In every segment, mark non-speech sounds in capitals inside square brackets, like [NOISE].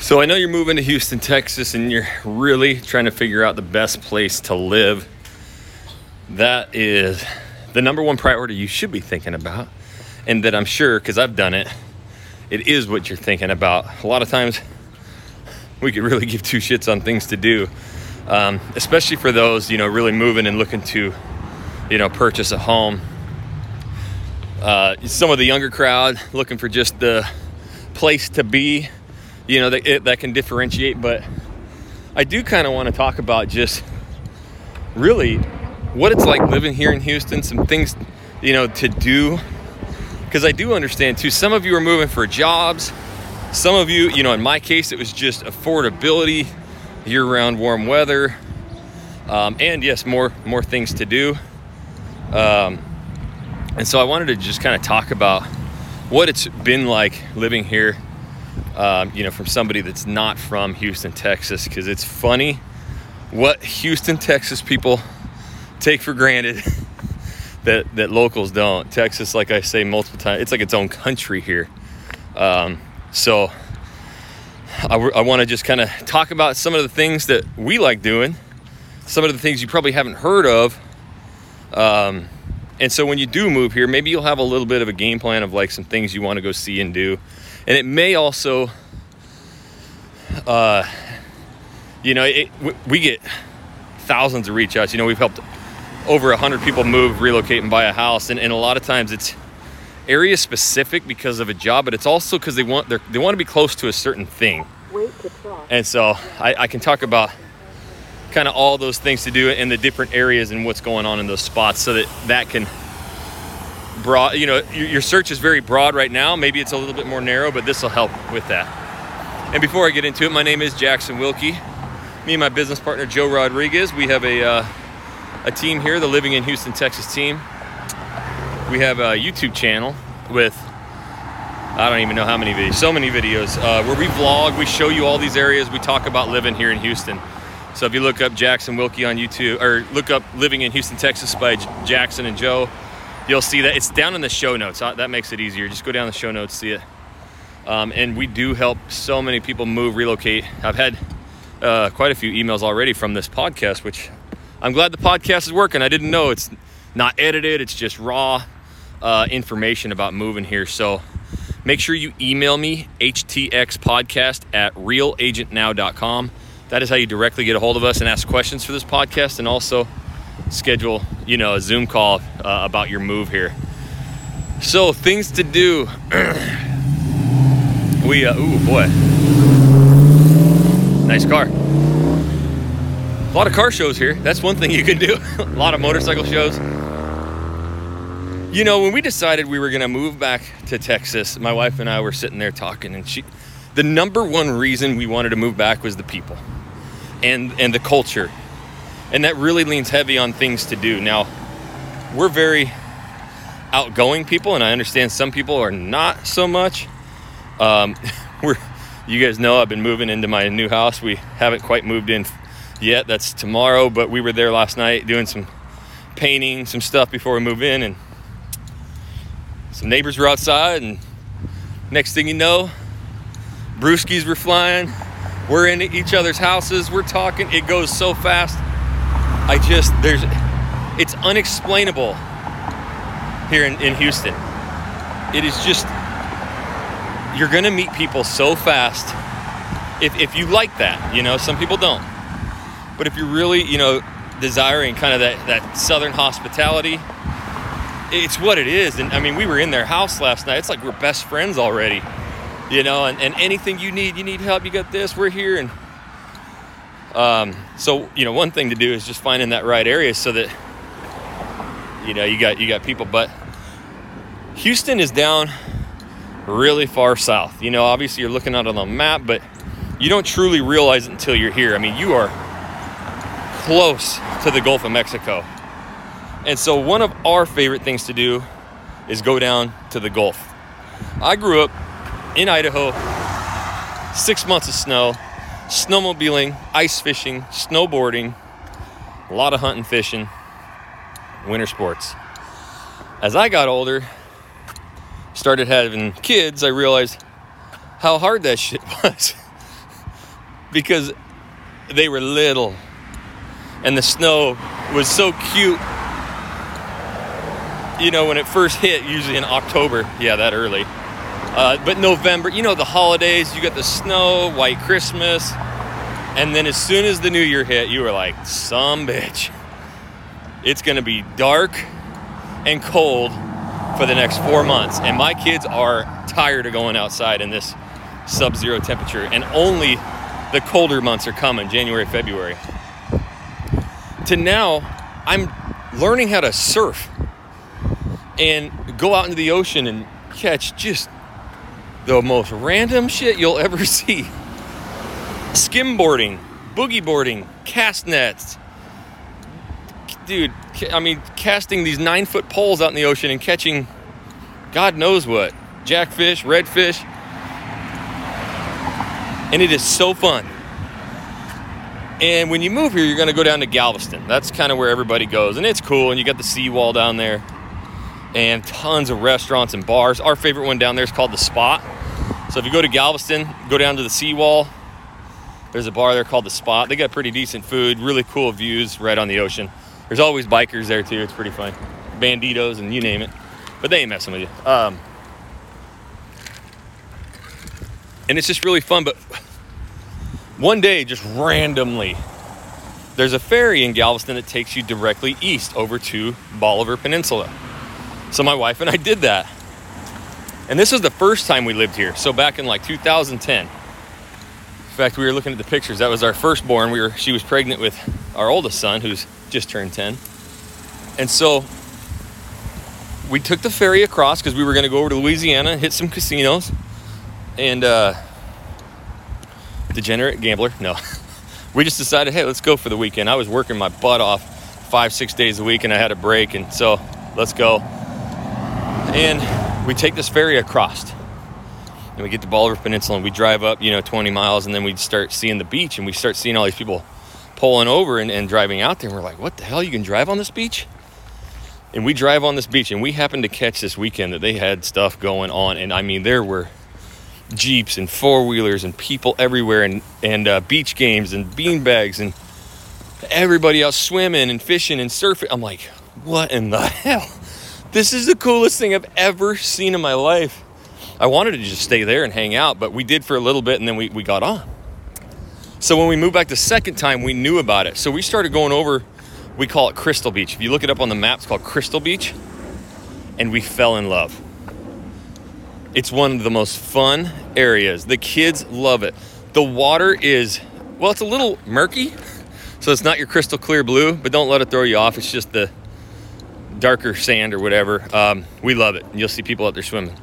So I know you're moving to Houston, Texas, and you're really trying to figure out the best place to live. That is the number one priority you should be thinking about, and that I'm sure, because I've done it, it is what you're thinking about. A lot of times, we could really [LAUGHS] give two shits on things to do, um, especially for those, you know, really moving and looking to, you know, purchase a home. Uh, some of the younger crowd looking for just the place to be you know, that, it, that can differentiate. But I do kind of want to talk about just really what it's like living here in Houston, some things, you know, to do. Because I do understand too, some of you are moving for jobs. Some of you, you know, in my case, it was just affordability, year round warm weather, um, and yes, more, more things to do. Um, and so I wanted to just kind of talk about what it's been like living here um, you know, from somebody that's not from Houston, Texas, because it's funny what Houston, Texas people take for granted [LAUGHS] that that locals don't. Texas, like I say multiple times, it's like its own country here. Um, so I, I want to just kind of talk about some of the things that we like doing, some of the things you probably haven't heard of. Um, and so when you do move here, maybe you'll have a little bit of a game plan of like some things you want to go see and do and it may also uh, you know it, we get thousands of reach outs. You know we've helped over 100 people move relocate and buy a house. And, and a lot of times it's area specific because of a job but it's also because they want they want to be close to a certain thing. And so I, I can talk about kind of all those things to do in the different areas and what's going on in those spots so that that can broad, you know, your search is very broad right now. Maybe it's a little bit more narrow, but this will help with that. And before I get into it, my name is Jackson Wilkie. Me and my business partner Joe Rodrigues, we have a uh, a team here, the Living in Houston, Texas team. We have a YouTube channel with I don't even know how many videos, so many videos uh, where we vlog, we show you all these areas, we talk about living here in Houston. So if you look up Jackson Wilkie on YouTube, or look up Living in Houston, Texas by Jackson and Joe, you'll see that it's down in the show notes. Uh, that makes it easier. Just go down the show notes, see it. Um, and we do help so many people move, relocate. I've had uh, quite a few emails already from this podcast, which I'm glad the podcast is working. I didn't know it's not edited, it's just raw uh, information about moving here. So make sure you email me, htxpodcast at realagentnow.com. That is how you directly get a hold of us and ask questions for this podcast. And also, schedule, you know, a Zoom call uh, about your move here. So things to do. [CLEARS THROAT] we, uh, ooh boy, nice car. A lot of car shows here. That's one thing you can do. [LAUGHS] a lot of motorcycle shows. You know, when we decided we were to move back to Texas, my wife and I were sitting there talking, and she, the number one reason we wanted to move back was the people and and the culture and that really leans heavy on things to do. Now, we're very outgoing people, and I understand some people are not so much. Um, [LAUGHS] we're, you guys know, I've been moving into my new house. We haven't quite moved in yet. That's tomorrow, but we were there last night doing some painting, some stuff before we move in, and some neighbors were outside. And next thing you know, brewskis were flying. We're in each other's houses. We're talking. It goes so fast. I just there's it's unexplainable here in, in Houston. It is just you're gonna meet people so fast if, if you like that, you know, some people don't. But if you're really, you know, desiring kind of that, that southern hospitality, it's what it is. And I mean, we were in their house last night. It's like we're best friends already, you know, and, and anything you need, you need help, you got this, we're here. And um, so you know, one thing to do is just finding that right area so that you know you got you got people. But Houston is down really far south. You know, obviously you're looking out on the map, but you don't truly realize it until you're here. I mean, you are close to the Gulf of Mexico. And so one of our favorite things to do is go down to the Gulf. I grew up in Idaho, six months of snow, snowmobiling, ice fishing, snowboarding, a lot of hunting, fishing, winter sports. As I got older, started having kids, I realized how hard that shit [LAUGHS] was. because they were little and the snow was so cute. You know, when it first hit, usually in October, yeah, that early. Uh, but November, you know, the holidays, you got the snow, white Christmas, and then as soon as the new year hit, you were like, some bitch. It's gonna be dark and cold for the next four months. And my kids are tired of going outside in this sub zero temperature, and only the colder months are coming January, February. To now, I'm learning how to surf and go out into the ocean and catch just the most random shit you'll [LAUGHS] ever see skimboarding, boogie boarding, cast nets. Dude, I mean, casting these nine foot poles out in the ocean and catching God knows what jackfish, redfish. And it is so fun. And when you move here, you're going to go down to Galveston. That's kind of where everybody goes. And it's cool. And you got the seawall down there and tons of restaurants and bars. Our favorite one down there is called The Spot. So if you go to Galveston, go down to the seawall. There's a bar there called The Spot. They got pretty decent food, really cool views right on the ocean. There's always bikers there too. It's pretty fun. Bandidos and you name it. But they ain't messing with you. Um, and it's just really fun. But one day, just randomly, there's a ferry in Galveston that takes you directly east over to Bolivar Peninsula. So my wife and I did that. And this was the first time we lived here. So back in like 2010. In fact, we were looking at the pictures. That was our firstborn. We were she was pregnant with our oldest son who's just turned 10. And so we took the ferry across because we were going to go over to Louisiana hit some casinos. And uh, degenerate gambler, no. [LAUGHS] we just decided, hey, let's go for the weekend. I was working my butt off five, six days a week, and I had a break, and so let's go. And we take this ferry across. And we get to Bolivar Peninsula and we drive up, you know, 20 miles, and then we start seeing the beach and we start seeing all these people pulling over and, and driving out there. And we're like, what the hell? You can drive on this beach? And we drive on this beach, and we happened to catch this weekend that they had stuff going on. And I mean, there were jeeps and four wheelers and people everywhere, and and uh, beach games and bean bags and everybody else swimming and fishing and surfing. I'm like, what in the [LAUGHS] hell? This is the coolest thing I've ever seen in my life. I wanted to just stay there and hang out, but we did for a little bit, and then we we got on. So when we moved back the second time, we knew about it. So we started going over we call it Crystal Beach. If you look it up on the map, it's called Crystal Beach. And we fell in love. It's one of the most fun areas. The kids love it. The water is, well, it's a little murky. [LAUGHS] So it's not your crystal clear blue, but don't let it throw you off. It's just the darker sand or whatever. Um, we love it. You'll see people out there swimming.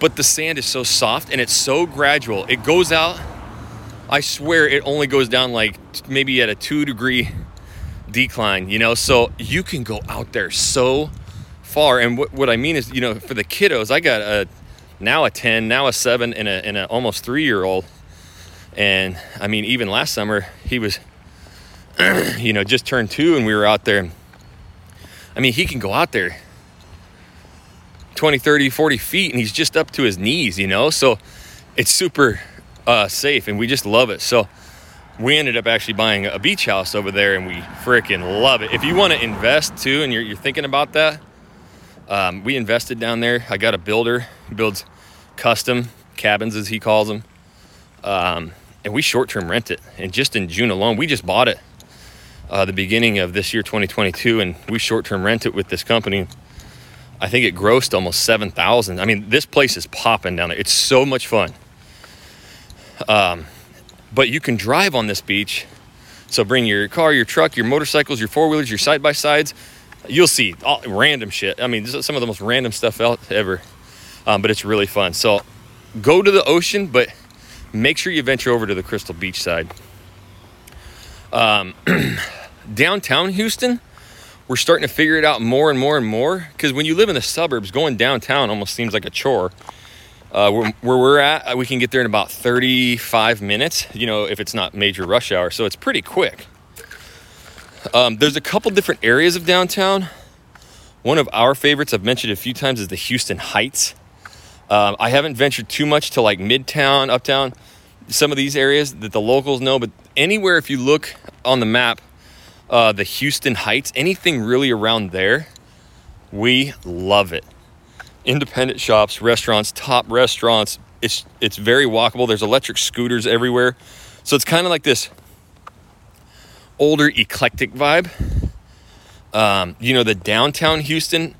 But the sand is so soft and it's so gradual. It goes out, I swear it only goes down like maybe at a two degree decline, you know, so you can go out there so far. And what, what I mean is, you know, for the kiddos, I got a now a 10, now a 7, and a, and a almost three year old. And I mean, even last summer, he was, [CLEARS THROAT] you know, just turned two, and we were out there. I mean, he can go out there 20, 30, 40 feet, and he's just up to his knees, you know? So it's super uh, safe, and we just love it. So, we ended up actually buying a beach house over there and we freaking love it. If you want to invest too and you're, you're thinking about that, um, we invested down there. I got a builder who builds custom cabins, as he calls them. Um, and we short term rent it. And just in June alone, we just bought it uh, the beginning of this year, 2022, and we short term rent it with this company. I think it grossed almost 7,000. I mean, this place is popping down there. It's so much fun. Um, but you can drive on this beach. So bring your car, your truck, your motorcycles, your four wheelers, your side by sides. You'll see all random shit. I mean, some of the most random stuff ever, um, but it's really fun. So go to the ocean, but make sure you venture over to the Crystal Beach side. Um, [CLEARS THROAT] downtown Houston, we're starting to figure it out more and more and more because when you live in the suburbs, going downtown almost seems like a chore. Uh, where, where, we're at, uh, we can get there in about 35 minutes, you know, if it's not major rush hour. So it's pretty quick. Um, there's a couple different areas of downtown. One of our favorites I've mentioned a few times is the Houston Heights. Um, I haven't ventured too much to like Midtown, Uptown. Some of these areas that the locals know, but anywhere if you look on the map, uh, the Houston Heights, anything really around there, we love it. Independent shops, restaurants, top restaurants. It's it's very walkable. There's electric scooters everywhere, so it's kind of like this older eclectic vibe. Um, you know, the downtown Houston,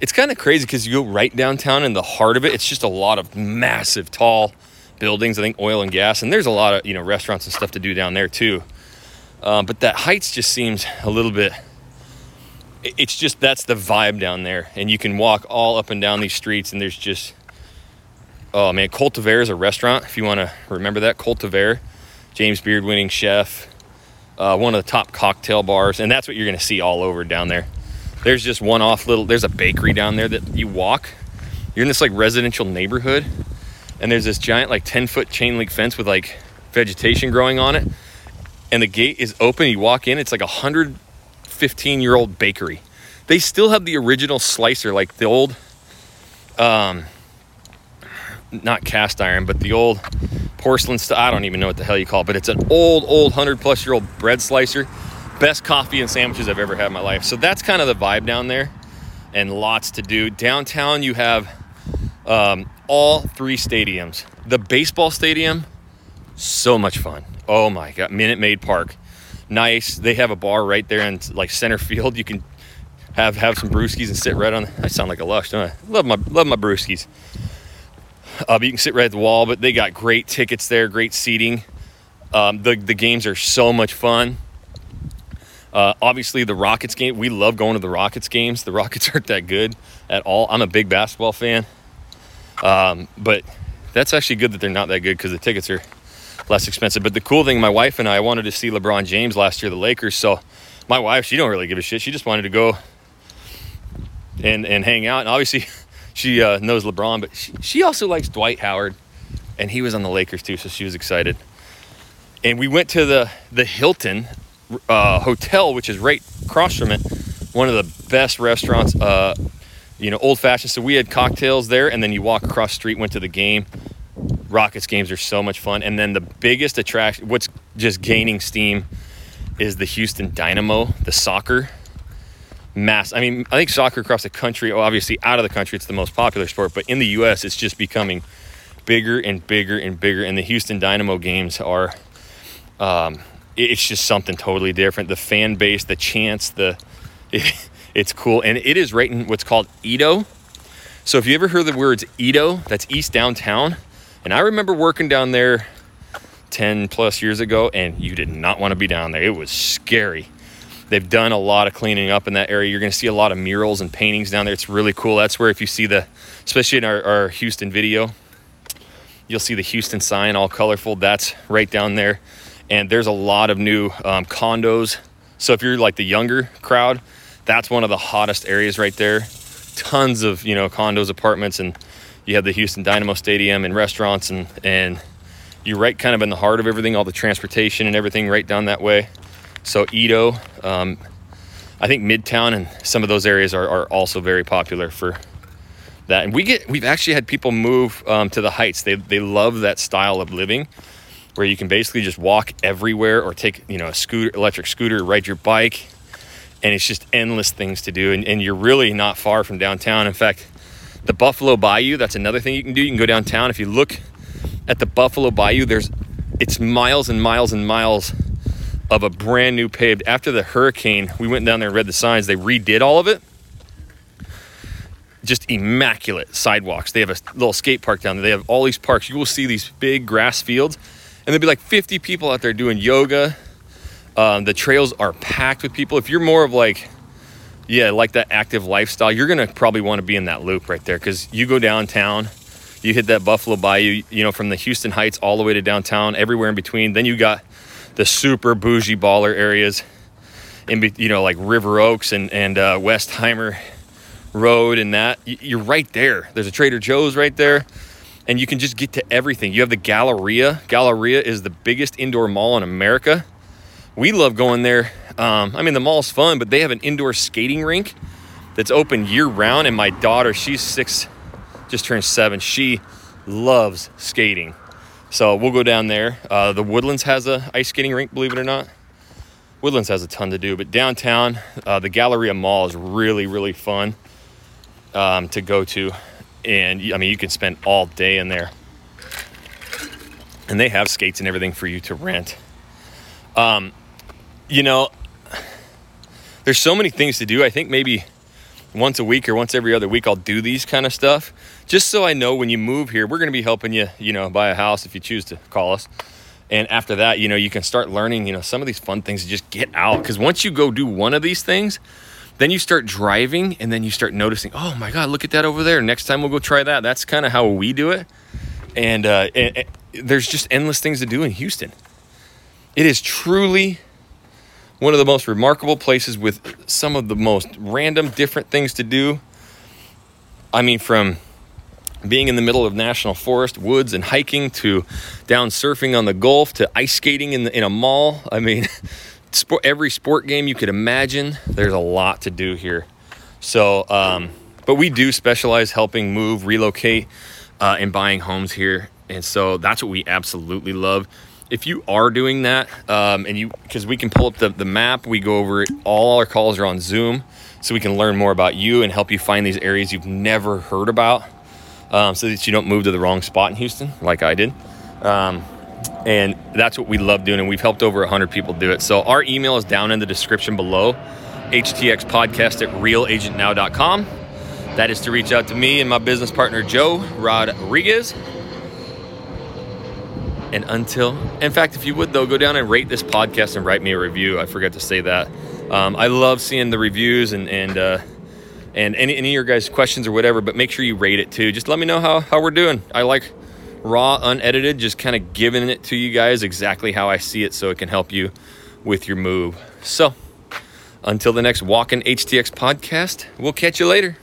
it's kind of crazy because you go right downtown in the heart of it. It's just a lot of massive, tall buildings. I think oil and gas, and there's a lot of you know restaurants and stuff to do down there too. Um, but that Heights just seems a little bit. It's just that's the vibe down there, and you can walk all up and down these streets, and there's just oh man, Coltivare is a restaurant. If you want to remember that, Coltivare, James Beard winning chef, uh, one of the top cocktail bars, and that's what you're going to see all over down there. There's just one off little. There's a bakery down there that you walk. You're in this like residential neighborhood, and there's this giant like 10 foot chain link fence with like vegetation growing on it. And the gate is open you walk in it's like a 115 year old bakery. They still have the original slicer like the old um not cast iron but the old porcelain stuff i don't even know what the hell you call it but it's an old old 100 plus year old bread slicer. Best coffee and sandwiches i've ever had in my life. So that's kind of the vibe down there and lots to do. Downtown you have um, all three stadiums. The baseball stadium, so much fun. Oh my god, Minute Maid Park, nice. They have a bar right there in like center field. You can have have some brewskis and sit right on. I sound like a lush, don't I? Love my love my brewskis. Uh, you can sit right at the wall, but they got great tickets there, great seating. Um, the the games are so much fun. Uh, obviously, the Rockets game. We love going to the Rockets games. The Rockets [LAUGHS] aren't that good at all. I'm a big basketball fan. Um, but that's actually good that they're not that good because the tickets are less expensive. But the cool thing, my wife and I wanted to see LeBron James last year, the Lakers. So my wife, she don't really give a shit. She just wanted to go and and hang out. And obviously, [LAUGHS] she uh, knows LeBron, but she, she also likes Dwight Howard, and he was on the Lakers too, so she was excited. And we went to the the Hilton uh, Hotel, which is right across from it. One of the best restaurants uh, you know, old fashioned. So we had cocktails there, and then you walk across street, went to the game. Rockets games are so much fun. And then the biggest attraction, what's just gaining steam, is the Houston Dynamo, the soccer mass. I mean, I think soccer across the country, obviously out of the country, it's the most popular sport, but in the U.S., it's just becoming bigger and bigger and bigger. And the Houston Dynamo games are, um, it's just something totally different. The fan base, the chants, the. It, [LAUGHS] It's cool. And it is right in what's called EaDo. So if you ever heard the words EaDo, that's East Downtown. And I remember working down there 10 plus years ago, and you did not want to be down there. It was scary. They've done a lot of cleaning up in that area. You're going to see a lot of murals and paintings down there. It's really cool. That's where, if you see the, especially in our, our Houston video, you'll see the Houston sign all colorful. That's right down there. And there's a lot of new um, condos. So if you're like the younger crowd, that's one of the hottest areas right there. Tons of you know condos, apartments, and you have the Houston Dynamo Stadium and restaurants, and and you're right kind of in the heart of everything, all the transportation and everything right down that way. So EaDo, um, I think Midtown and some of those areas are, are also very popular for that. And we get we've actually had people move um, to the Heights. They they love that style of living where you can basically just walk everywhere or take you know a scooter, electric scooter, ride your bike and it's just endless things to do. And, and, you're really not far from downtown. In fact, the Buffalo Bayou, that's another thing you can do. You can go downtown. If you look at the Buffalo Bayou, there's it's miles and miles and miles of a brand new paved. After the hurricane, we went down there and read the signs. They redid all of it. Just immaculate sidewalks. They have a little skate park down there. They have all these parks. You will see these big grass fields, and there'll be like 50 people out there doing yoga um, the trails are packed with people. If you're more of like, yeah, like that active lifestyle, you're gonna probably want to be in that loop right there because you go downtown, you hit that Buffalo Bayou, you know, from the Houston Heights all the way to downtown, everywhere in between. Then you got the super bougie baller areas, in you know, like River Oaks and and uh, Westheimer Road and that. You're right there. There's a Trader Joe's right there and you can just get to everything. You have the Galleria. Galleria is the biggest indoor mall in America we love going there. Um, I mean, the mall's fun, but they have an indoor skating rink that's open year round. And my daughter, she's six, just turned seven. She loves skating. So we'll go down there. Uh, the Woodlands has a ice skating rink, believe it or not. Woodlands has a ton to do, but downtown, uh, the Galleria Mall is really, really fun um, to go to. And I mean, you can spend all day in there. And they have skates and everything for you to rent. Um, you know, there's so many things to do. I think maybe once a week or once every other week, I'll do these kind of stuff just so I know when you move here, we're going to be helping you, you know, buy a house if you choose to call us. And after that, you know, you can start learning, you know, some of these fun things to just get out. Because once you go do one of these things, then you start driving and then you start noticing, oh my God, look at that over there. Next time we'll go try that. That's kind of how we do it. And, uh, and, and there's just endless things to do in Houston. It is truly one of the most remarkable places with some of the most random, different things to do. I mean, from being in the middle of national forest, woods, and hiking to down surfing on the Gulf to ice skating in, the, in a mall. I mean, [LAUGHS] sport, every sport game you could imagine, there's a lot to do here. So, um, but we do specialize helping move, relocate, uh, and buying homes here. And so that's what we absolutely love if you are doing that, um, and you because we can pull up the, the map, we go over it. All our calls are on Zoom, so we can learn more about you and help you find these areas you've never heard about, um, so that you don't move to the wrong spot in Houston like I did. Um, and that's what we love doing, and we've helped over 100 people do it. So our email is down in the description below, htxpodcast at realagentnow.com. That is to reach out to me and my business partner Joe Rodrigues. And until, in fact, if you would though, go down and rate this podcast and write me a review. I forgot to say that. Um, I love seeing the reviews and and uh, and any, any of your guys' questions or whatever. But make sure you rate it too. Just let me know how how we're doing. I like raw, unedited, just kind of giving it to you guys exactly how I see it, so it can help you with your move. So until the next Walking HTX podcast, we'll catch you later.